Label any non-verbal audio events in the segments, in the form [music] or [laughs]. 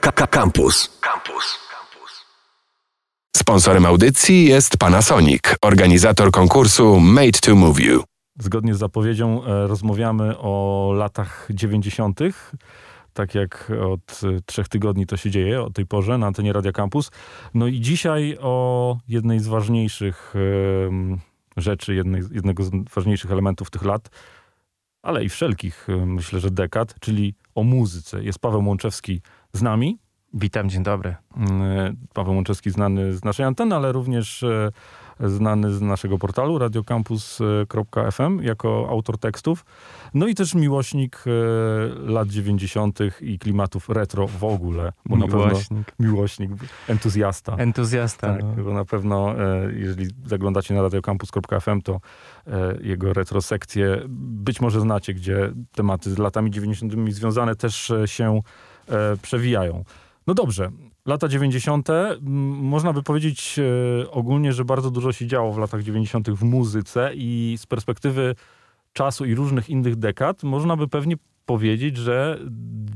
Campus. Campus. Sponsorem audycji jest Panasonic, organizator konkursu Made to Move You. Zgodnie z zapowiedzią e, rozmawiamy o latach 90. Tak jak od e, trzech tygodni to się dzieje o tej porze na antenie Radia Campus. No i dzisiaj o jednej z ważniejszych e, rzeczy, jednej, jednego z ważniejszych elementów tych lat, ale i wszelkich, e, myślę, że dekad, czyli o muzyce. Jest Paweł Łączewski z nami. Witam, dzień dobry. Mm, Paweł Łączewski znany z naszej anteny, ale również e, znany z naszego portalu radiocampus.fm jako autor tekstów. No i też miłośnik e, lat 90. i klimatów retro w ogóle. Bo Na Miłośnik. pewno, miłośnik, entuzjasta. Entuzjasta. Tak, no. bo na pewno, e, jeżeli zaglądacie na radiocampus.fm, to jego retrosekcje być może znacie, gdzie tematy z latami 90. związane też się przewijają. No dobrze, lata 90. m, Można by powiedzieć e, ogólnie, że bardzo dużo się działo w latach 90. w muzyce i z perspektywy czasu i różnych innych dekad, można by pewnie powiedzieć, że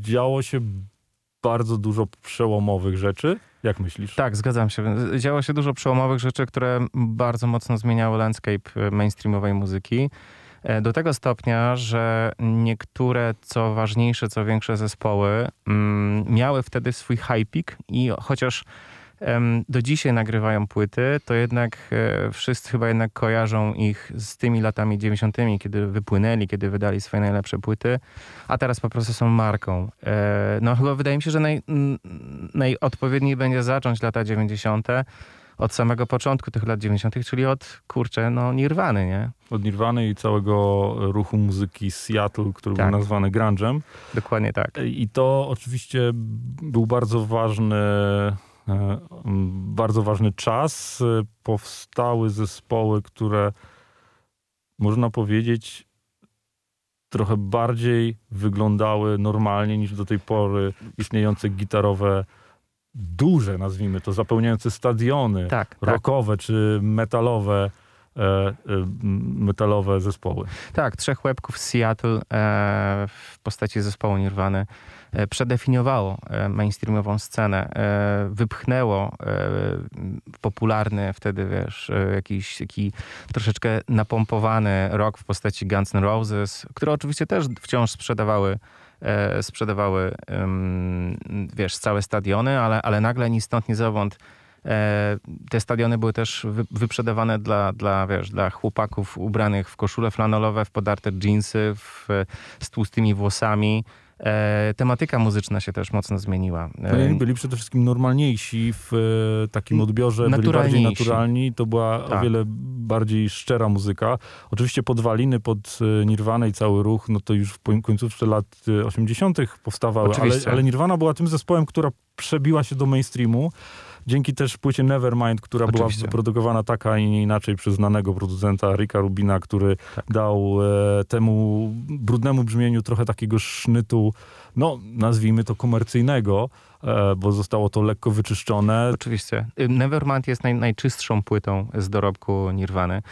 działo się bardzo dużo przełomowych rzeczy. Jak myślisz? Tak, zgadzam się. Działo się dużo przełomowych rzeczy, które bardzo mocno zmieniały landscape e, mainstreamowej muzyki. E, Do tego stopnia, że niektóre, co ważniejsze, co większe zespoły mm, miały wtedy swój peak i chociaż do dzisiaj nagrywają płyty, to jednak e, wszyscy chyba jednak kojarzą ich z tymi latami 90., kiedy wypłynęli, kiedy wydali swoje najlepsze płyty, a teraz po prostu są marką. E, No chyba wydaje mi się, że naj, najodpowiedniej będzie zacząć lata 90. od samego początku tych lat 90., czyli od, kurczę, no Nirwany, nie? Od Nirwany i całego ruchu muzyki Seattle, który Tak. był nazwany grunge'em. Dokładnie tak. I to oczywiście był bardzo ważny, e, bardzo ważny czas. E, Powstały zespoły, które można powiedzieć trochę bardziej wyglądały normalnie niż do tej pory istniejące gitarowe, duże nazwijmy to, zapełniające stadiony, Tak, tak. rockowe czy metalowe, e, e, metalowe zespoły. Tak, trzech łebków z Seattle e, w postaci zespołu Nirwany przedefiniowało mainstreamową scenę, wypchnęło popularny wtedy, wiesz, jakiś taki troszeczkę napompowany rock w postaci Guns N' Roses, które oczywiście też wciąż sprzedawały sprzedawały, em, wiesz, całe stadiony, ale, ale nagle ni stąd, ni zowąd E, Te stadiony były też wy, wyprzedawane dla, dla, wiesz, dla chłopaków ubranych w koszule flanelowe, w podarte dżinsy, w, z tłustymi włosami. E, tematyka muzyczna się też mocno zmieniła. E, No byli przede wszystkim normalniejsi w e, takim odbiorze, byli bardziej naturalni. To była o Tak. wiele bardziej szczera muzyka. Oczywiście podwaliny pod e, Nirvanę i cały ruch, no to już w końcówce lat e, 80. powstawały, ale, ale Nirvana była tym zespołem, która przebiła się do mainstreamu. Dzięki też płycie Nevermind, która była Oczywiście. wyprodukowana taka, a nie inaczej przez znanego producenta Ricka Rubina, który Tak. dał e, temu brudnemu brzmieniu trochę takiego sznytu, no nazwijmy to komercyjnego, e, bo zostało to lekko wyczyszczone. Oczywiście. Nevermind jest naj, najczystszą płytą z dorobku Nirwany.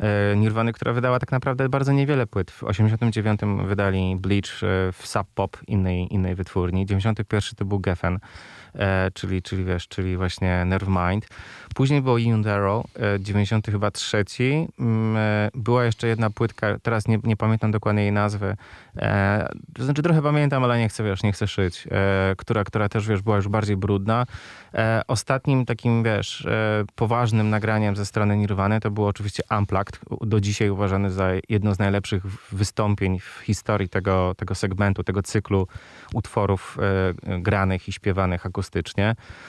E, Nirwany, która wydała tak naprawdę bardzo niewiele płyt. W 89 wydali Bleach e, w Sub Pop innej, innej wytwórni. 91 to był Geffen, e, czyli, czyli wiesz, czyli właśnie Nevermind. Później było Young Arrow, e, 90 chyba trzeci. Mm, e, Była jeszcze jedna płytka, teraz nie, nie pamiętam dokładnie jej nazwy. E, to znaczy trochę pamiętam, ale nie chcę, wiesz, nie chcę szyć. E, która, która też, wiesz, była już bardziej brudna. E, ostatnim takim, wiesz, e, poważnym nagraniem ze strony Nirwany to było oczywiście Unplugged, do dzisiaj uważany za jedno z najlepszych wystąpień w historii tego, tego segmentu, tego cyklu utworów granych i śpiewanych akustycznie.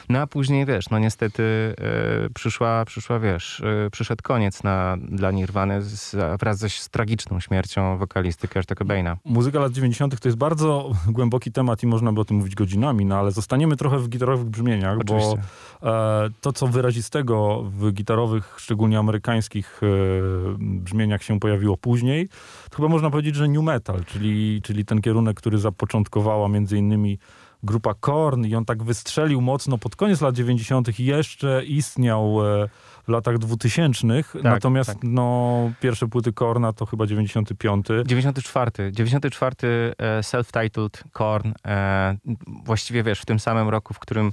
No a później, wiesz, no niestety e, przyszła, przyszła, wiesz, e, przyszedł koniec na, dla Nirwany z, wraz ze z tragiczną śmiercią wokalisty Kurta Cobaina. Muzyka lat 90. to jest bardzo głęboki temat i można by o tym mówić godzinami, no ale zostaniemy trochę w gitarowych brzmieniach, Oczywiście. bo e, to, co wyrazistego w gitarowych, szczególnie amerykańskich e, brzmieniach się pojawiło później, to chyba można powiedzieć, że new metal, czyli, czyli ten kierunek, który zapoczątkowała między innymi grupa Korn i on tak wystrzelił mocno pod koniec lat 90. i jeszcze istniał e, w latach 2000, natomiast tak. no, pierwsze płyty Korna to chyba 95. 94. 94 e, self-titled Korn. E, właściwie wiesz, w tym samym roku, w którym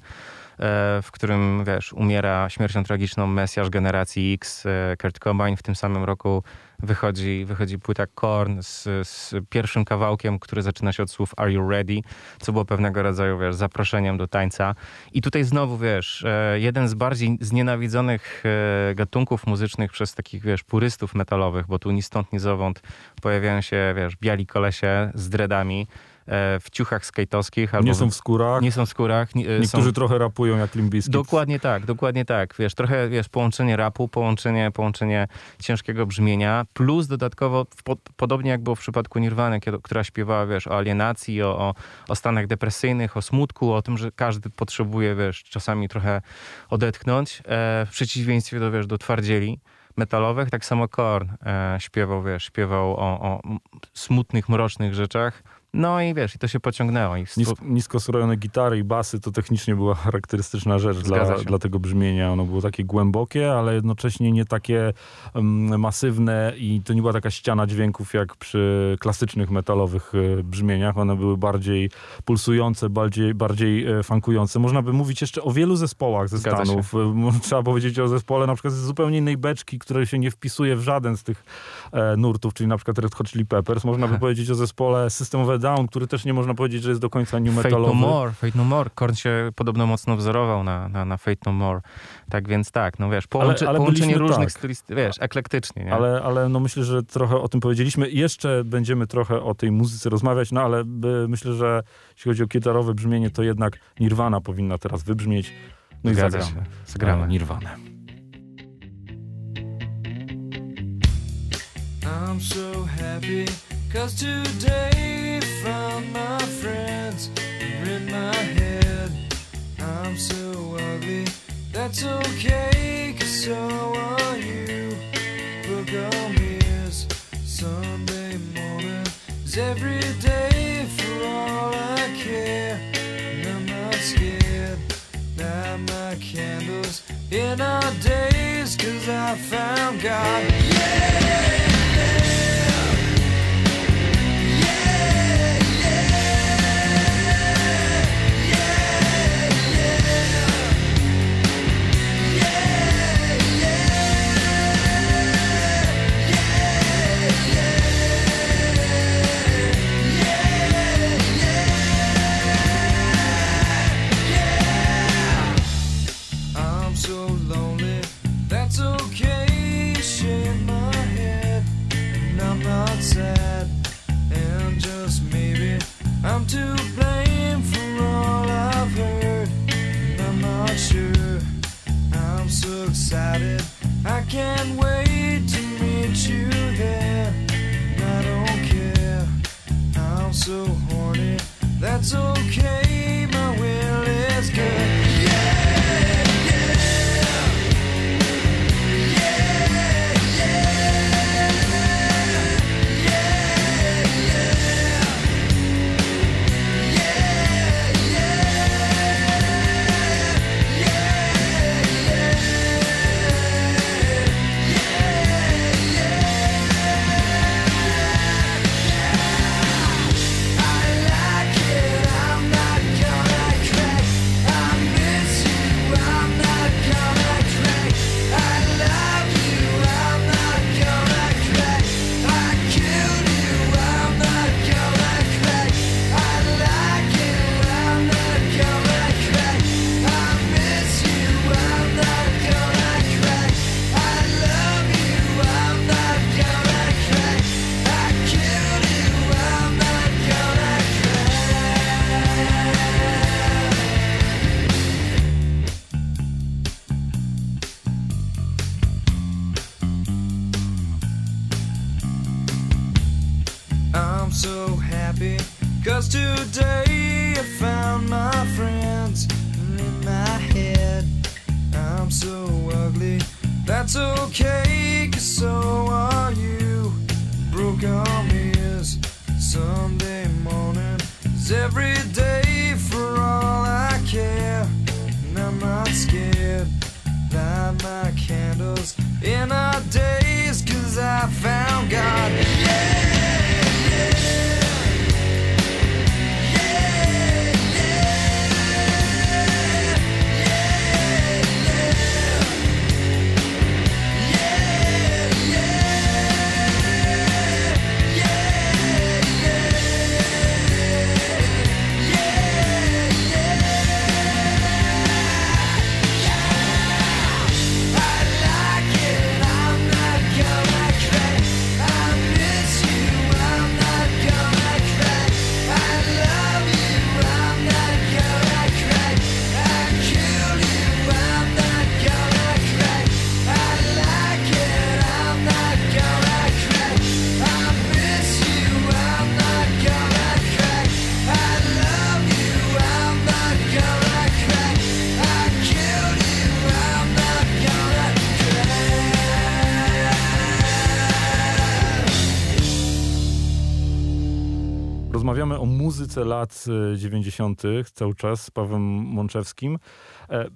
w którym, wiesz, umiera śmiercią tragiczną Mesjasz generacji X, e, Kurt Cobain. W tym samym roku wychodzi, wychodzi płyta Korn z, z pierwszym kawałkiem, który zaczyna się od słów Are you ready? Co było pewnego rodzaju, wiesz, zaproszeniem do tańca. I tutaj znowu, wiesz, e, jeden z bardziej znienawidzonych e, gatunków muzycznych przez takich, wiesz, purystów metalowych, bo tu ni stąd, ni zowąd pojawiają się, wiesz, biali kolesie z dreadami, e, w ciuchach skejtowskich. Albo Nie są w skórach. nie są w skórach. Nie, e, Niektórzy są... trochę rapują jak Limbiskit. Dokładnie tak, dokładnie tak. Wiesz, trochę wiesz, połączenie rapu, połączenie, połączenie ciężkiego brzmienia, plus dodatkowo, po, podobnie jak było w przypadku Nirwany, która śpiewała, wiesz, o alienacji, o, o, o stanach depresyjnych, o smutku, o tym, że każdy potrzebuje, wiesz, czasami trochę odetchnąć, e, w przeciwieństwie do, wiesz, do twardzieli metalowych, tak samo Korn e, śpiewał, wiesz, śpiewał o, o smutnych, mrocznych rzeczach, no i wiesz, i to się pociągnęło. I Nis, nisko skrojone gitary i basy to technicznie była [laughs] charakterystyczna rzecz dla, dla tego brzmienia. Ono było takie głębokie, ale jednocześnie nie takie um, masywne i to nie była taka ściana dźwięków jak przy klasycznych metalowych e, brzmieniach. One były bardziej pulsujące, bardziej, bardziej e, funkujące. Można by mówić jeszcze o wielu zespołach ze Zgadza Stanów. E, Trzeba powiedzieć o zespole na przykład z zupełnie innej beczki, który się nie wpisuje w żaden z tych e, nurtów, czyli na przykład Red Hot Chili Peppers. Można by [laughs] powiedzieć o zespole System of a Down, który też nie można powiedzieć, że jest do końca new Fate metalowy. No More, Fate No More. Korn się podobno mocno wzorował na, na, na Fate No More. Tak więc tak, no wiesz, połączy, ale połączenie byliśmy różnych tak. stylistyk, wiesz, eklektycznie, nie? Ale, ale no myślę, że trochę o tym powiedzieliśmy. Jeszcze będziemy trochę o tej muzyce rozmawiać, no ale by, myślę, że jeśli chodzi o gitarowe brzmienie, to jednak Nirvana powinna teraz wybrzmieć. No i Zgadza zagramy. się. Zagramy. Nirvanę. I'm so happy cause today found my friends are in my head. I'm so ugly, that's okay cause so are you. Book on ears, Sunday morning is every day for all I care. And I'm not scared, light my candles in our days cause I found God. I can't wait to meet you there. I don't care. I'm so horny. That's okay. Muzyce lat e, 90. cały czas z Pawłem Mączewskim. E,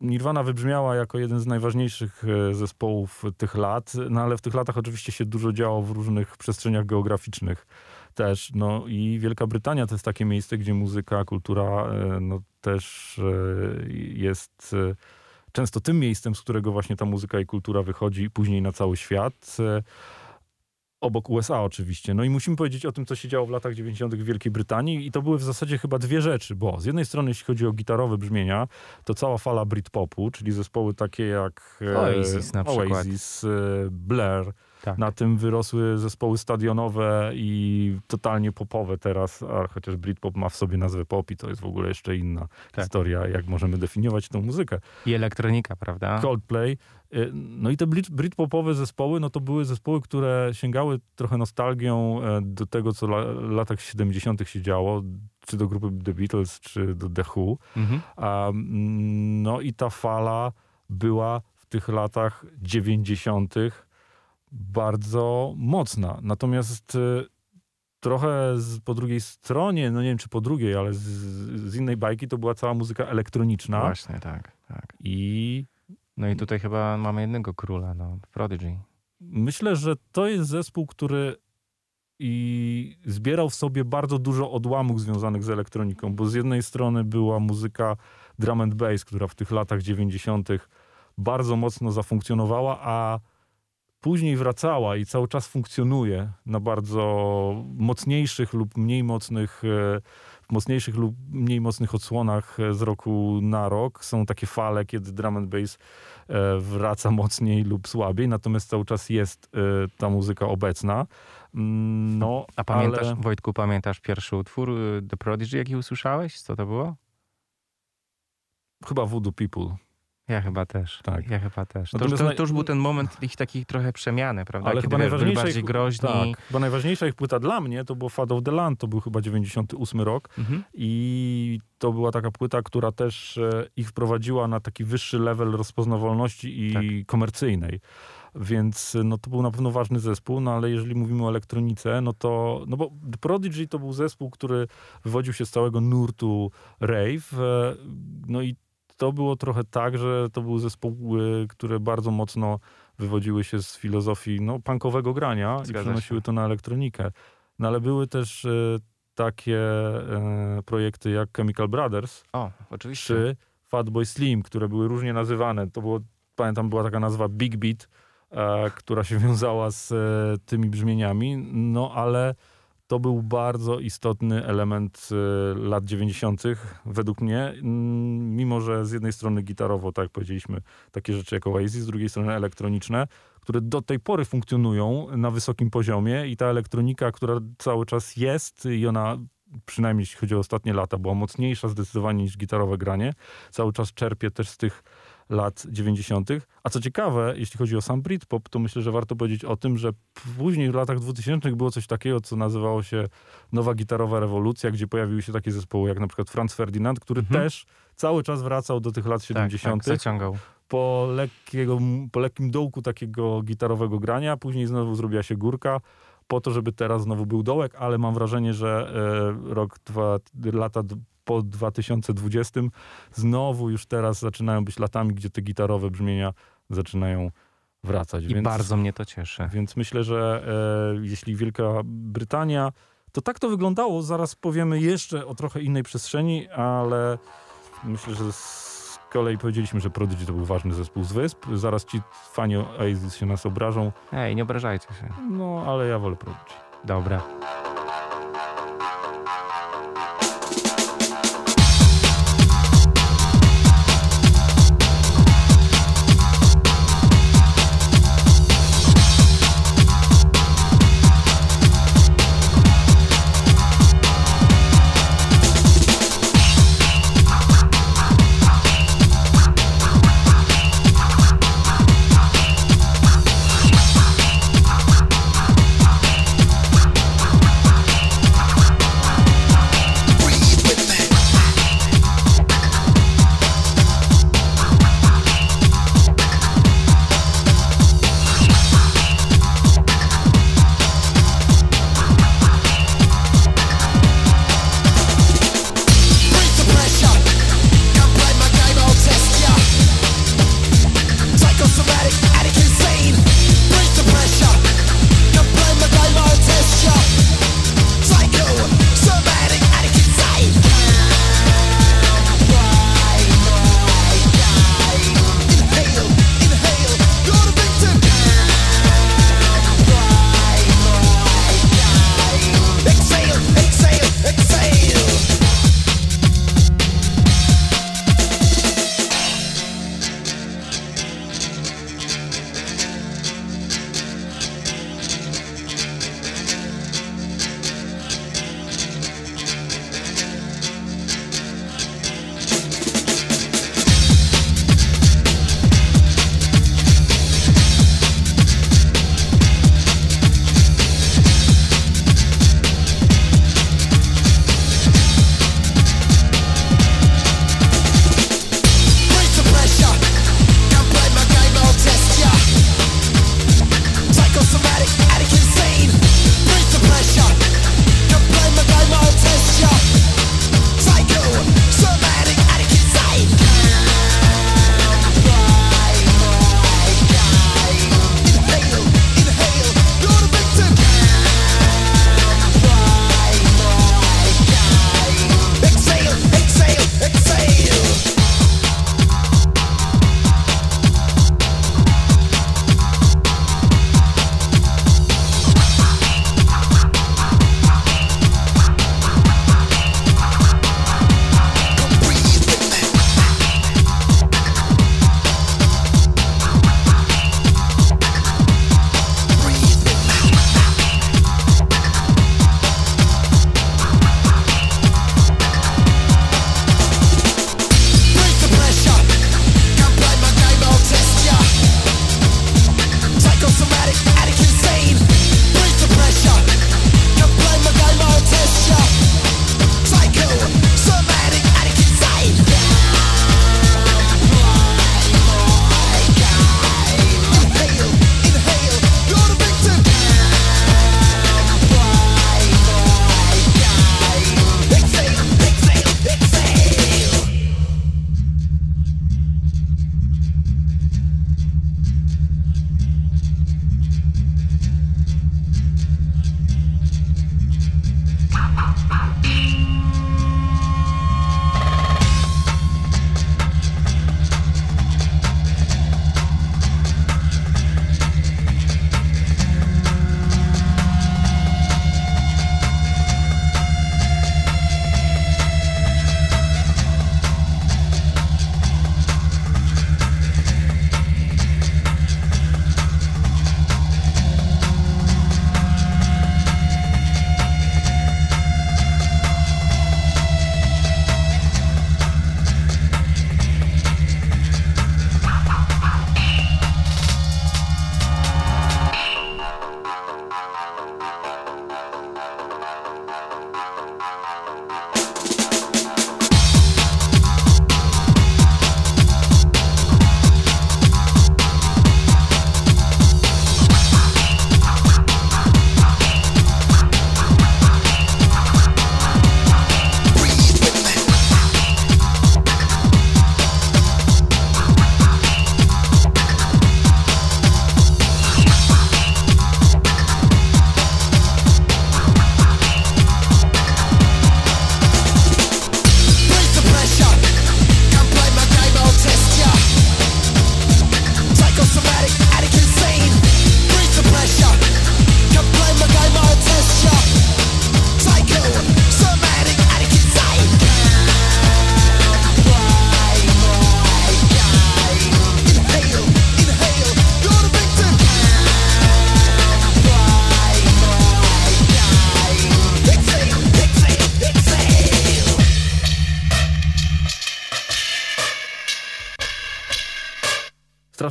Nirvana wybrzmiała jako jeden z najważniejszych e, zespołów tych lat, no ale w tych latach oczywiście się dużo działo w różnych przestrzeniach geograficznych też. No i Wielka Brytania to jest takie miejsce, gdzie muzyka, kultura e, no, też jest często tym miejscem, z którego właśnie ta muzyka i kultura wychodzi później na cały świat. Obok USA oczywiście. No i musimy powiedzieć o tym, co się działo w latach 90. w Wielkiej Brytanii i to były w zasadzie chyba dwie rzeczy, bo z jednej strony jeśli chodzi o gitarowe brzmienia, to cała fala Britpopu, czyli zespoły takie jak e, Oasis na przykład. Oasis, e, Blair, Tak. na tym wyrosły zespoły stadionowe i totalnie popowe teraz, a chociaż Britpop ma w sobie nazwę pop i to jest w ogóle jeszcze inna Tak. historia, jak możemy definiować tą muzykę. I elektronika, prawda? Coldplay. Y, No i te brit- britpopowe zespoły, no to były zespoły, które sięgały trochę nostalgią e, do tego, co la, latach 70. się działo, czy do grupy The Beatles, czy do The Who. Mhm. A, mm, no i ta fala była w tych latach 90. bardzo mocna. Natomiast y, trochę z, po drugiej stronie, no nie wiem czy po drugiej, ale z, z innej bajki to była cała muzyka elektroniczna. Właśnie, tak, tak. I No i tutaj chyba mamy jednego króla, no, Prodigy. Myślę, że to jest zespół, który i zbierał w sobie bardzo dużo odłamów związanych z elektroniką, bo z jednej strony była muzyka drum and bass, która w tych latach 90. bardzo mocno zafunkcjonowała, a później wracała i cały czas funkcjonuje na bardzo mocniejszych lub mniej mocnych, e, mocniejszych lub mniej mocnych odsłonach e, z roku na rok. Są takie fale, kiedy drum and bass e, wraca mocniej lub słabiej, natomiast cały czas jest ta muzyka obecna. Mm, No, A pamiętasz, ale... Wojtku, pamiętasz pierwszy utwór The Prodigy, jaki usłyszałeś? Co to było? Chyba Voodoo People. Ja chyba też. Tak. Ja chyba też. To, już- Natomiast to, naj- to już był ten moment ich takich trochę przemiany, prawda? Ale Kiedy chyba najważniejsza bardziej ich, groźni. tak, chyba najważniejsza ich płyta dla mnie to było Fad of the Land, to był chyba 98 rok Mhm. i to była taka płyta, która też e, ich wprowadziła na taki wyższy level rozpoznawalności i Tak. komercyjnej. Więc e, no, to był na pewno ważny zespół, no ale jeżeli mówimy o elektronice, no to, no bo The Prodigy to był zespół, który wywodził się z całego nurtu rave, e, no i to było trochę tak, że to były zespoły, które bardzo mocno wywodziły się z filozofii no, punkowego grania i Zgadza przenosiły się. to na elektronikę. No ale były też e, takie e, projekty jak Chemical Brothers O, oczywiście. czy Fatboy Slim, które były różnie nazywane. To było, pamiętam, była taka nazwa Big Beat, e, która się [laughs] wiązała z e, tymi brzmieniami, no ale to był bardzo istotny element e, lat 90. według mnie, Mm, mimo że z jednej strony gitarowo, tak jak powiedzieliśmy, takie rzeczy jak Oasis, z drugiej strony elektroniczne, które do tej pory funkcjonują na wysokim poziomie i ta elektronika, która cały czas jest i ona przynajmniej jeśli chodzi o ostatnie lata, była mocniejsza zdecydowanie niż gitarowe granie. Cały czas czerpie też z tych lat 90. A co ciekawe, jeśli chodzi o sam Britpop, to myślę, że warto powiedzieć o tym, że później w latach 2000 było coś takiego, co nazywało się nowa gitarowa rewolucja, gdzie pojawiły się takie zespoły jak na przykład Franz Ferdinand, który Mhm. też cały czas wracał do tych lat tak, 70 tak, zaciągał. po, lekkiego, po lekkim dołku takiego gitarowego grania, później znowu zrobiła się górka, po to, żeby teraz znowu był dołek, ale mam wrażenie, że e, rok, dwa, lata po 2020 znowu już teraz zaczynają być latami, gdzie te gitarowe brzmienia zaczynają wracać. I bardzo mnie to cieszy. Więc myślę, że e, jeśli Wielka Brytania, to tak to wyglądało. Zaraz powiemy jeszcze o trochę innej przestrzeni, ale myślę, że z kolei powiedzieliśmy, że Prodigy to był ważny zespół z Wysp. Zaraz ci fani Oasis się nas obrażą. Ej, nie obrażajcie się. No, ale ja wolę Prodigy. Dobra.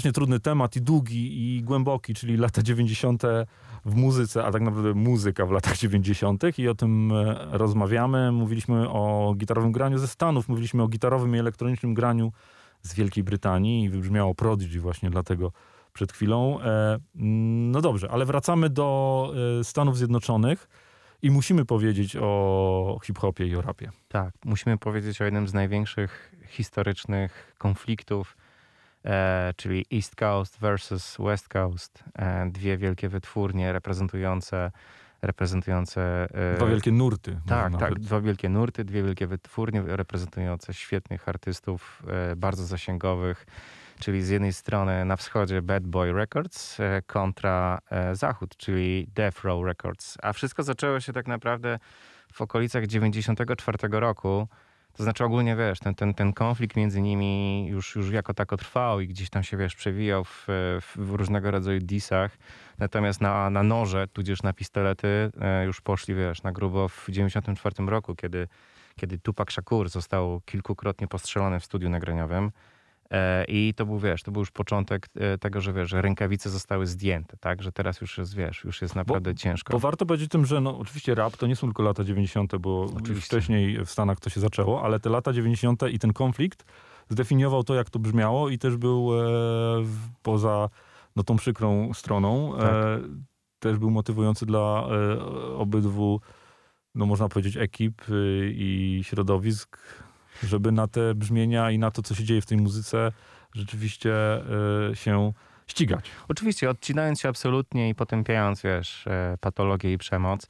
Strasznie trudny temat i długi i głęboki, czyli lata 90. w muzyce, a tak naprawdę muzyka w latach 90. i o tym e, rozmawiamy. Mówiliśmy o gitarowym graniu ze Stanów, mówiliśmy o gitarowym i elektronicznym graniu z Wielkiej Brytanii i wybrzmiało Prodigy właśnie dlatego przed chwilą. E, no dobrze, ale wracamy do e, Stanów Zjednoczonych i musimy powiedzieć o hip-hopie i o rapie. Tak, musimy powiedzieć o jednym z największych historycznych konfliktów, czyli East Coast versus West Coast. E, dwie wielkie wytwórnie reprezentujące reprezentujące... E, Dwa wielkie nurty. tak, tak, dwa wielkie nurty, dwie wielkie wytwórnie reprezentujące świetnych artystów, e, bardzo zasięgowych, czyli z jednej strony na wschodzie Bad Boy Records e, kontra e, zachód, czyli Death Row Records. A wszystko zaczęło się tak naprawdę w okolicach 94 roku. To znaczy ogólnie, wiesz, ten, ten, ten konflikt między nimi już, już jako tako trwał i gdzieś tam się, wiesz, przewijał w, w, różnego rodzaju disach. Natomiast na, na noże, tudzież na pistolety e, już poszli, wiesz, na grubo w 94 roku, kiedy, kiedy Tupac Shakur został kilkukrotnie postrzelony w studiu nagraniowym. E, I to był, wiesz, to był już początek e, tego, że wiesz, że rękawice zostały zdjęte, tak? Że teraz już jest, wiesz, już jest naprawdę ciężko. Bo warto powiedzieć o tym, że no, oczywiście rap to nie są tylko lata 90., bo Oczywiście. wcześniej w Stanach to się zaczęło, ale te lata 90. i ten konflikt zdefiniował to, jak to brzmiało i też był e, poza no, tą przykrą stroną, Tak. e, też był motywujący dla e, obydwu, no można powiedzieć, ekip i środowisk, żeby na te brzmienia i na to, co się dzieje w tej muzyce, rzeczywiście e, się ścigać. Oczywiście, odcinając się absolutnie i potępiając, wiesz, e, patologię i przemoc,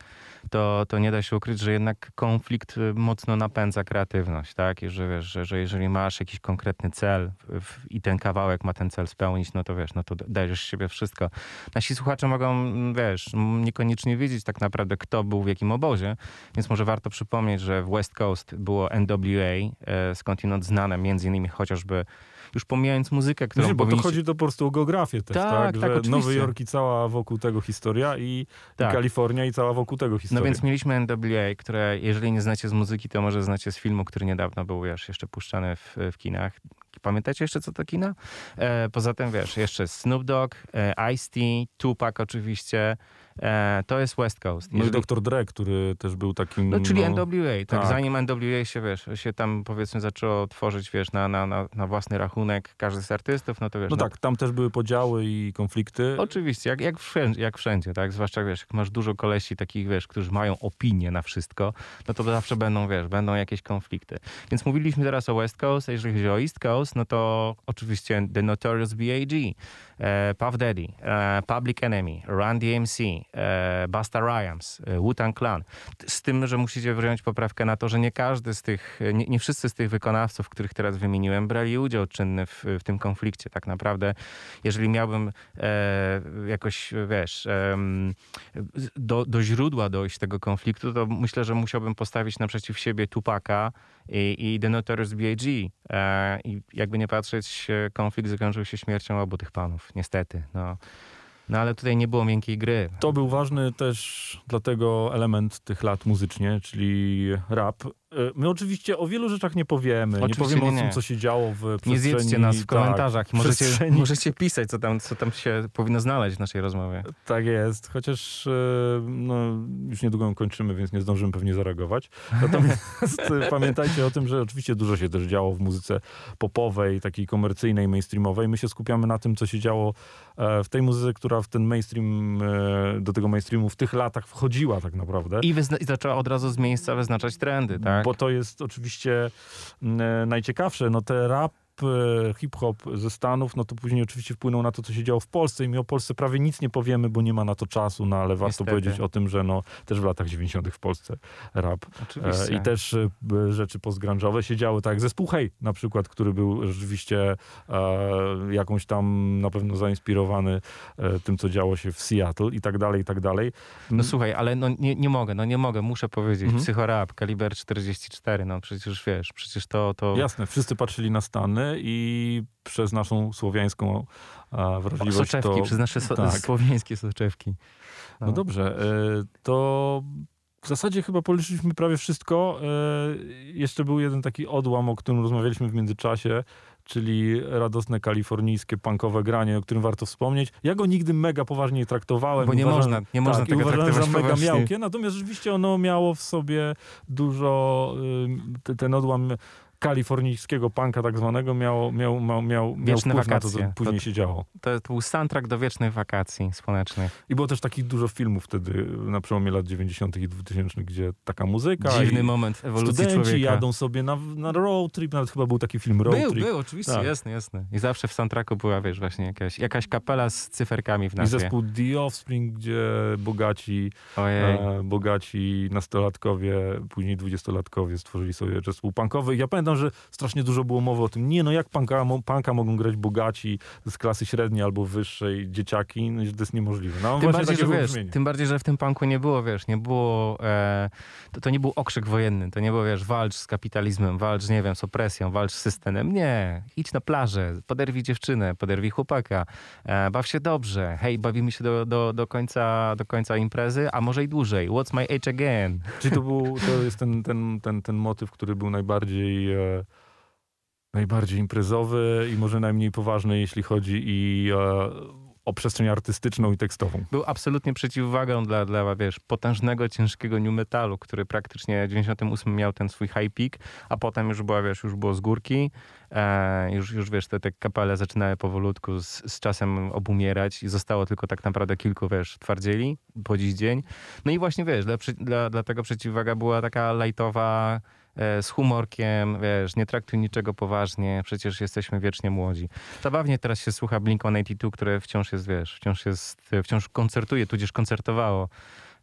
to, to nie da się ukryć, że jednak konflikt e, mocno napędza kreatywność, tak? I że wiesz, że, że jeżeli masz jakiś konkretny cel w, i ten kawałek ma ten cel spełnić, no to wiesz, no to dajesz siebie wszystko. Nasi słuchacze mogą, wiesz, niekoniecznie wiedzieć tak naprawdę, kto był w jakim obozie, więc może warto przypomnieć, że w West Coast było NWA, e, skądinąd znane między innymi chociażby już pomijając muzykę, którą Wiesz, bo to powinniście- chodzi to po prostu o geografię też, Tak, tak? tak, że oczywiście. Nowy Jork i cała wokół tego historia i, Tak. i Kalifornia i cała wokół tego historia. No więc mieliśmy NWA, które jeżeli nie znacie z muzyki, to może znacie z filmu, który niedawno był wiesz, jeszcze puszczany w, w kinach. Pamiętacie jeszcze co to kina? E, poza tym wiesz, jeszcze Snoop Dogg, e, Ice-T, Tupac oczywiście. E, to jest West Coast. No i Jeżeli- Dr. Dre, który też był takim... no, czyli no, NWA, tak, tak. zanim NWA się, wiesz, się tam powiedzmy zaczęło tworzyć, wiesz, na, na, na, na własny rachunek każdy z artystów, no to wiesz... No tak, tam też były podziały i konflikty. Oczywiście, jak, jak, wszędzie, jak wszędzie, tak? Zwłaszcza, wiesz, jak masz dużo kolesi takich, wiesz, którzy mają opinię na wszystko, no to zawsze będą, wiesz, będą jakieś konflikty. Więc mówiliśmy teraz o West Coast, a jeżeli chodzi o East Coast, no to oczywiście The Notorious B.I.G., e, Puff Daddy, e, Public Enemy, Run DMC, e, Busta Rhymes, e, Wu-Tang Clan. Z tym, że musicie wziąć poprawkę na to, że nie każdy z tych, nie, nie wszyscy z tych wykonawców, których teraz wymieniłem, brali udział czynny w, w tym konflikcie. Tak naprawdę, jeżeli miałbym e, jakoś, wiesz, do, do źródła dojść tego konfliktu, to myślę, że musiałbym postawić naprzeciw siebie Tupaka i, i The Notorious B.I.G. E, I jakby nie patrzeć, konflikt zakończył się śmiercią obu tych panów, niestety. No, no ale tutaj nie było miękkiej gry. To był ważny też dlatego element tych lat muzycznie, czyli rap. E, My oczywiście o wielu rzeczach nie powiemy. nie Oczywiście powiemy nie, o tym, nie. co się działo w przestrzeni. Nie zjedzcie nas w tak, komentarzach. możecie, przestrzeni- możecie pisać, co tam, co tam się powinno znaleźć w naszej rozmowie. Tak jest, chociaż e, no, już niedługo kończymy, więc nie zdążymy pewnie zareagować. Natomiast e, [laughs] pamiętajcie o tym, że oczywiście dużo się też działo w muzyce popowej, takiej komercyjnej, mainstreamowej. My się skupiamy na tym, co się działo e, w tej muzyce, która w ten mainstream, e, do tego mainstreamu w tych latach wchodziła tak naprawdę. I, wyzna- I zaczęła od razu z miejsca wyznaczać trendy, tak? Bo to jest oczywiście mm, najciekawsze. No te rap, e, hip-hop ze Stanów, no to później oczywiście wpłynął na to, co się działo w Polsce i my o Polsce prawie nic nie powiemy, bo nie ma na to czasu, no ale warto powiedzieć o tym, że no też w latach 90. w Polsce rap Oczywiście. e, i też e, rzeczy postgrunge'owe się działy, tak jak zespół Hej na przykład, który był rzeczywiście e, jakąś tam na pewno zainspirowany e, tym, co działo się w Seattle i tak dalej, i tak dalej. No słuchaj, ale no nie, nie mogę, no nie mogę, muszę powiedzieć. Mhm. Psychorap, kaliber 44, no przecież wiesz, przecież to... to... Jasne, wszyscy patrzyli na Stany i przez naszą słowiańską a, wrażliwość Soczewki, to... przez nasze so- tak. słowiańskie soczewki. No dobrze, e, to w zasadzie chyba policzyliśmy prawie wszystko. E, Jeszcze był jeden taki odłam, o którym rozmawialiśmy w międzyczasie, czyli radosne kalifornijskie punkowe granie, o którym warto wspomnieć. Ja go nigdy mega poważnie nie traktowałem. Bo nie Uważam- można- nie można tak, tego uważałem za traktować mega poważnie. miałkie, natomiast rzeczywiście ono miało w sobie dużo, te- ten odłam kalifornijskiego punka tak zwanego miał, miał, miał, miał, miał Wieczne na to, co wakacje. później To- się działo. To, to był soundtrack do wiecznych wakacji słonecznych. I było też takich dużo filmów wtedy, na przełomie lat 90. i 2000, gdzie taka muzyka Dziwny i moment ewolucji studenci człowieka. jadą sobie na, na road trip, nawet chyba był taki film road Był, trip. był, oczywiście, Tak. jasne, jasne. I zawsze w soundtracku była, wiesz, właśnie jakaś, jakaś kapela z cyferkami w I nazwie. zespół The Offspring, gdzie bogaci, e, bogaci nastolatkowie, później dwudziestolatkowie stworzyli sobie zespół punkowy. Ja pamiętam, że strasznie dużo było mowy o tym, nie no jak punka, mo- punka mogą grać bogaci z klasy średniej albo wyższej, dzieciaki, no, to jest niemożliwe. No, Tym bardziej, że wiesz, tym bardziej, że w tym punku nie było, wiesz, nie było, e, to, to nie był okrzyk wojenny, to nie było, wiesz, walcz z kapitalizmem, walcz, nie wiem, z opresją, walcz z systemem. Nie, idź na plażę, poderwij dziewczynę, poderwij chłopaka, e, baw się dobrze, hej, bawimy się do, do, do, końca, do końca imprezy, a może i dłużej, what's my age again? Czyli to, był, to [laughs] jest ten, ten, ten, ten motyw, który był najbardziej, e, najbardziej imprezowy i może najmniej poważny, jeśli chodzi i e, o przestrzeń artystyczną i tekstową. Był absolutnie przeciwwagą dla, dla, wiesz, potężnego, ciężkiego new metalu, który praktycznie w 98 miał ten swój high peak, a potem już była, wiesz, już było z górki, e, już, już, wiesz, te, te kapele zaczynały powolutku z, z czasem obumierać i zostało tylko tak naprawdę kilku, wiesz, twardzieli po dziś dzień. No i właśnie, wiesz, dla, dla, dla przeciwwaga była taka lightowa, z humorkiem, wiesz, nie traktuj niczego poważnie, przecież jesteśmy wiecznie młodzi. Zabawnie teraz się słucha Blink-182, które wciąż jest, wiesz, wciąż jest, wciąż koncertuje, tudzież koncertowało.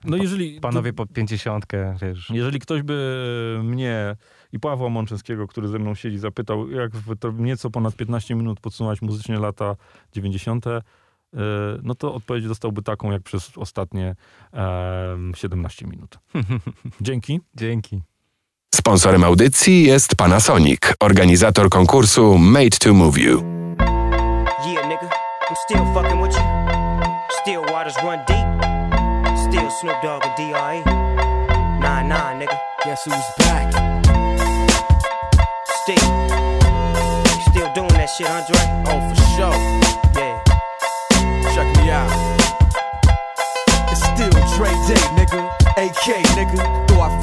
No jeżeli... Panowie pod pięćdziesiątkę, wiesz. Jeżeli ktoś by mnie i Pawła Mączewskiego, który ze mną siedzi, zapytał, jak w to nieco ponad 15 minut podsumować muzycznie lata 90., e, no to odpowiedź dostałby taką, jak przez ostatnie em, 17 minut. [laughs] Dzięki. Dzięki. Sponsorem audycji jest Panasonic, organizator konkursu Made to Move You. Yeah, nigga, I'm still fucking with you. Still waters run deep. Still Snoop Dogg and D.R.E. Nah, nah, nigga. Guess who's back? Still. Still doing that shit, Andre? Oh, for sure. Yeah. Check me out. It's still Dre Day, nigga. AK, nigga. Though I've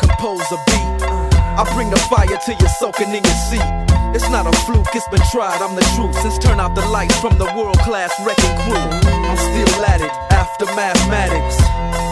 I bring the fire till you're soaking in your seat. It's not a fluke, it's been tried, I'm the truth. Since turn out the lights from the world class wrecking crew, I'm still at it after mathematics.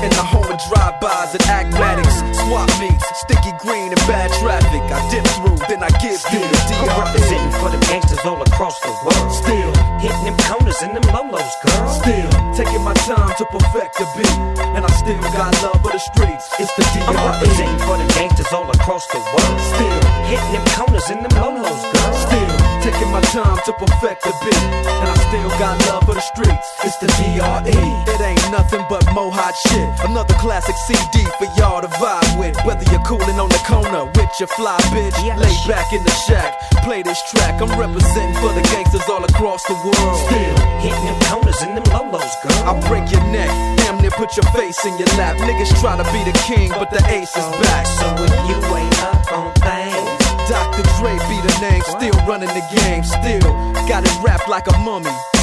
In the home of drive-bys and acmatics, swap meets, sticky green and bad traffic. I dip through, then I give you the I'm DRE. representing for the gangsters all across the world. Still, Hitting them corners and them lolos, girl. still taking my time to perfect the beat, and I still got love for the streets. It's the D.R.E. I'm representing for them gangsters all across the world. Still. Hitting them corners and them lolos, girl. Still taking my time to perfect the beat, and I still got love for the streets. It's the DRE. It ain't nothing but mo hot shit. Another classic CD for y'all to vibe with. Whether you're cooling on the corner your fly bitch. Lay back in the shack, play this track. I'm representing for the gangsters all across the world. Still, Hitting them corners and them lolos, girl. I break your neck, damn near put your face in your lap. Niggas try to be the king, but the ace is back. So if you ain't up on things, Dr. Dre be the name, still running the game, still got it wrapped like a mummy.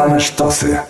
Same sztosy.